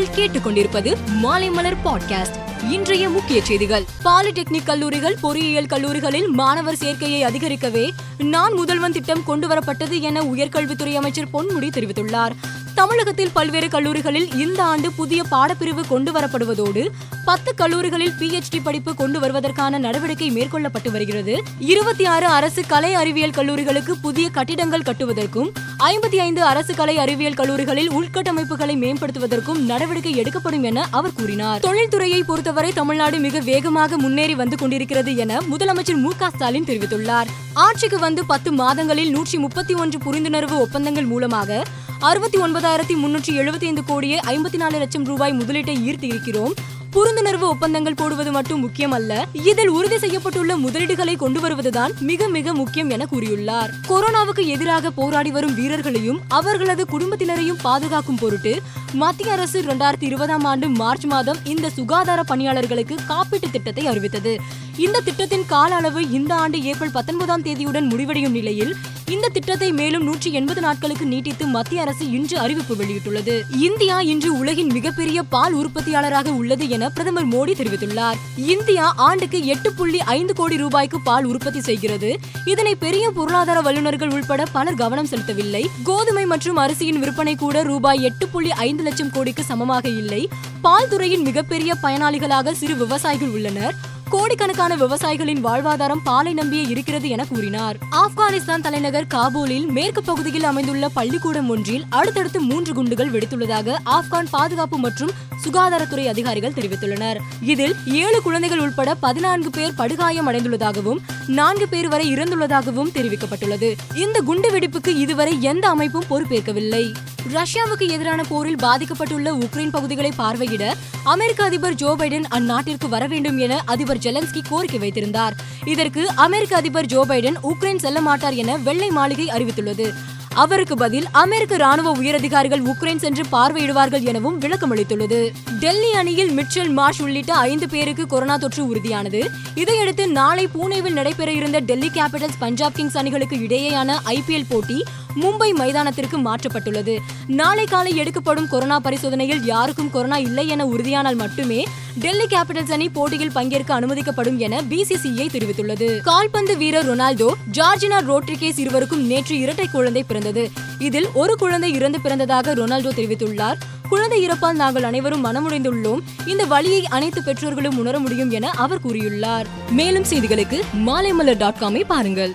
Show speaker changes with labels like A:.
A: நீங்கள் கேட்டுக்கொண்டிருப்பது மாலைமலர் பாட்காஸ்ட். இன்றைய முக்கிய செய்திகள். பாலிடெக்னிக் கல்லூரிகள் பொறியியல் கல்லூரிகளில் மாணவர் சேர்க்கையை அதிகரிக்கவே நான் முதல்வன் திட்டம் கொண்டுவரப்பட்டது என உயர்கல்வித்துறை அமைச்சர் பொன்முடி தெரிவித்துள்ளார். தமிழகத்தில் பல்வேறு கல்லூரிகளில் இந்த ஆண்டு புதிய பாடப்பிரிவு கொண்டு வரப்படுவதோடு பத்து கல்லூரிகளில் பிஹெச்டி படிப்பு கொண்டு வருவதற்கான நடவடிக்கை மேற்கொள்ளப்பட்டு வருகிறது. இருபத்தி ஆறு அரசு கலை அறிவியல் கல்லூரிகளுக்கு புதிய கட்டிடங்கள் கட்டுவதற்கும் ஐம்பத்தி ஐந்து அரசு கலை அறிவியல் கல்லூரிகளில் உள்கட்டமைப்புகளை மேம்படுத்துவதற்கும் நடவடிக்கை எடுக்கப்படும் என அவர் கூறினார். தொழில்துறையை பொறுத்தவரை தமிழ்நாடு மிக வேகமாக முன்னேறி வந்து கொண்டிருக்கிறது என முதலமைச்சர் மு க ஸ்டாலின் தெரிவித்துள்ளார். ஆட்சிக்கு வந்து பத்து மாதங்களில் நூற்றி முப்பத்தி ஒன்று புரிந்துணர்வு ஒப்பந்தங்கள் மூலமாக அறுபத்தி ஒன்பதாயிரத்தி முன்னூற்றி எழுபத்தி ஐந்து கோடியே ஐம்பத்தி நாலு லட்சம் ரூபாய் முதலீட்டை ஈர்த்து இருக்கிறோம். புரிந்துணர்வு ஒப்பந்தங்கள் போடுவது மட்டும் முக்கியம் அல்ல இதில் உறுதி செய்யப்பட்டுள்ள முதலீடுகளை கொண்டு வருவதுதான் மிக மிக முக்கியம் என கூறியுள்ளார். கொரோனாவுக்கு எதிராக போராடி வரும் வீரர்களையும் அவர்களது குடும்பத்தினரையும் பாதுகாக்கும் பொருட்டு மத்திய அரசு இரண்டாயிரத்தி இருபதாம் ஆண்டு மார்ச் மாதம் இந்த சுகாதார பணியாளர்களுக்கு காப்பீட்டு திட்டத்தை அறிவித்தது. இந்த திட்டத்தின் கால அளவு இந்த ஆண்டு ஏப்ரல் பத்தொன்பதாம் தேதியுடன் முடிவடையும் நிலையில் இந்த திட்டத்தை மேலும் நூற்றி எண்பது நாட்களுக்கு நீட்டித்து மத்திய அரசு இன்று அறிவிப்பு வெளியிட்டுள்ளது. இந்தியா இன்று உலகின் மிகப்பெரிய பால் உற்பத்தியாளராக உள்ளது என பிரதமர் மோடி தெரிவித்துள்ளார். இந்தியா ஆண்டுக்கு எட்டு புள்ளி ஐந்து கோடி ரூபாய்க்கு பால் உற்பத்தி செய்கிறது. இதனை பெரிய பொருளாதார வல்லுநர்கள் உள்பட பலர் கவனம் செலுத்தவில்லை. கோதுமை மற்றும் அரிசியின் விற்பனை கூட ரூபாய் எட்டு புள்ளி ஐந்து லட்சம் கோடிக்கு சமமாக இல்லை. பால் துறையின் மிகப்பெரிய பயனாளிகளாக சிறு விவசாயிகள் உள்ளனர். கோடிக்கணக்கான விவசாயிகளின் வாழ்வாதாரம் பாலை நம்பியே இருக்கிறது என கூறினார். ஆப்கானிஸ்தான் தலைநகர் காபூலில் மேற்கு பகுதியில் அமைந்துள்ள பள்ளிக்கூடம் ஒன்றில் அடுத்தடுத்து மூன்று குண்டுகள் வெடித்துள்ளதாக ஆப்கான் பாதுகாப்பு மற்றும் சுகாதாரத்துறை அதிகாரிகள் தெரிவித்துள்ளனர். இதில் ஏழு குழந்தைகள் உட்பட பதினான்கு பேர் படுகாயம் அடைந்துள்ளதாகவும் நான்கு பேர் வரை இறந்துள்ளதாகவும் தெரிவிக்கப்பட்டுள்ளது. இந்த குண்டு வெடிப்புக்கு இதுவரை எந்த அமைப்பும் பொறுப்பேற்கவில்லை. ரஷ்யாவுக்கு எதிரான போரில் பாதிக்கப்பட்டுள்ள உக்ரைன் பகுதிகளை பார்வையிட அமெரிக்க அதிபர் ஜோ பைடன் அந்நாட்டிற்கு வர வேண்டும் என அதிபர் ஜெலன்ஸ்கி கோரிக்கை வைத்திருந்தார். இதற்கு அமெரிக்க அதிபர் ஜோ பைடன் உக்ரைன் செல்ல மாட்டார் என வெள்ளை மாளிகை அறிவித்துள்ளது. அவருக்கு பதில் அமெரிக்க ராணுவ உயரதிகாரிகள் உக்ரைன் சென்று பார்வையிடுவார்கள் எனவும் விளக்கமளித்துள்ளது. டெல்லி அணியில் மிச்சல் மார்ஷ் உள்ளிட்ட ஐந்து பேருக்கு கொரோனா தொற்று உறுதியானது. இதையடுத்து நாளை பூனேவில் நடைபெற இருந்த டெல்லி கேபிட்டல்ஸ் பஞ்சாப் கிங்ஸ் அணிகளுக்கு இடையேயான ஐபிஎல் போட்டி மும்பை மைதானத்திற்கு மாற்றப்பட்டுள்ளது. நாளை காலை எடுக்கப்படும் கொரோனா பரிசோதனையில் யாருக்கும் கொரோனா இல்லை என உறுதியானால் மட்டுமே டெல்லி கேபிட்டல்ஸ் அணி போட்டியில் பங்கேற்க அனுமதிக்கப்படும் என பிசிசிஐ தெரிவித்துள்ளது. கால்பந்து வீரர் ரொனால்டோ ஜார்ஜினா ரோட்ரிகேஸ் இருவருக்கும் நேற்று இரட்டை குழந்தை பிறந்தது. இதில் ஒரு குழந்தை இறந்து பிறந்ததாக ரொனால்டோ தெரிவித்துள்ளார். குழந்தை இறப்பால் நாங்கள் அனைவரும் மனமுடைந்துள்ளோம். இந்த வழியை அனைத்து பெற்றோர்களும் உணர முடியும் என அவர் கூறியுள்ளார். மேலும் செய்திகளுக்கு மாலைமலர் டாட் காமை பாருங்கள்.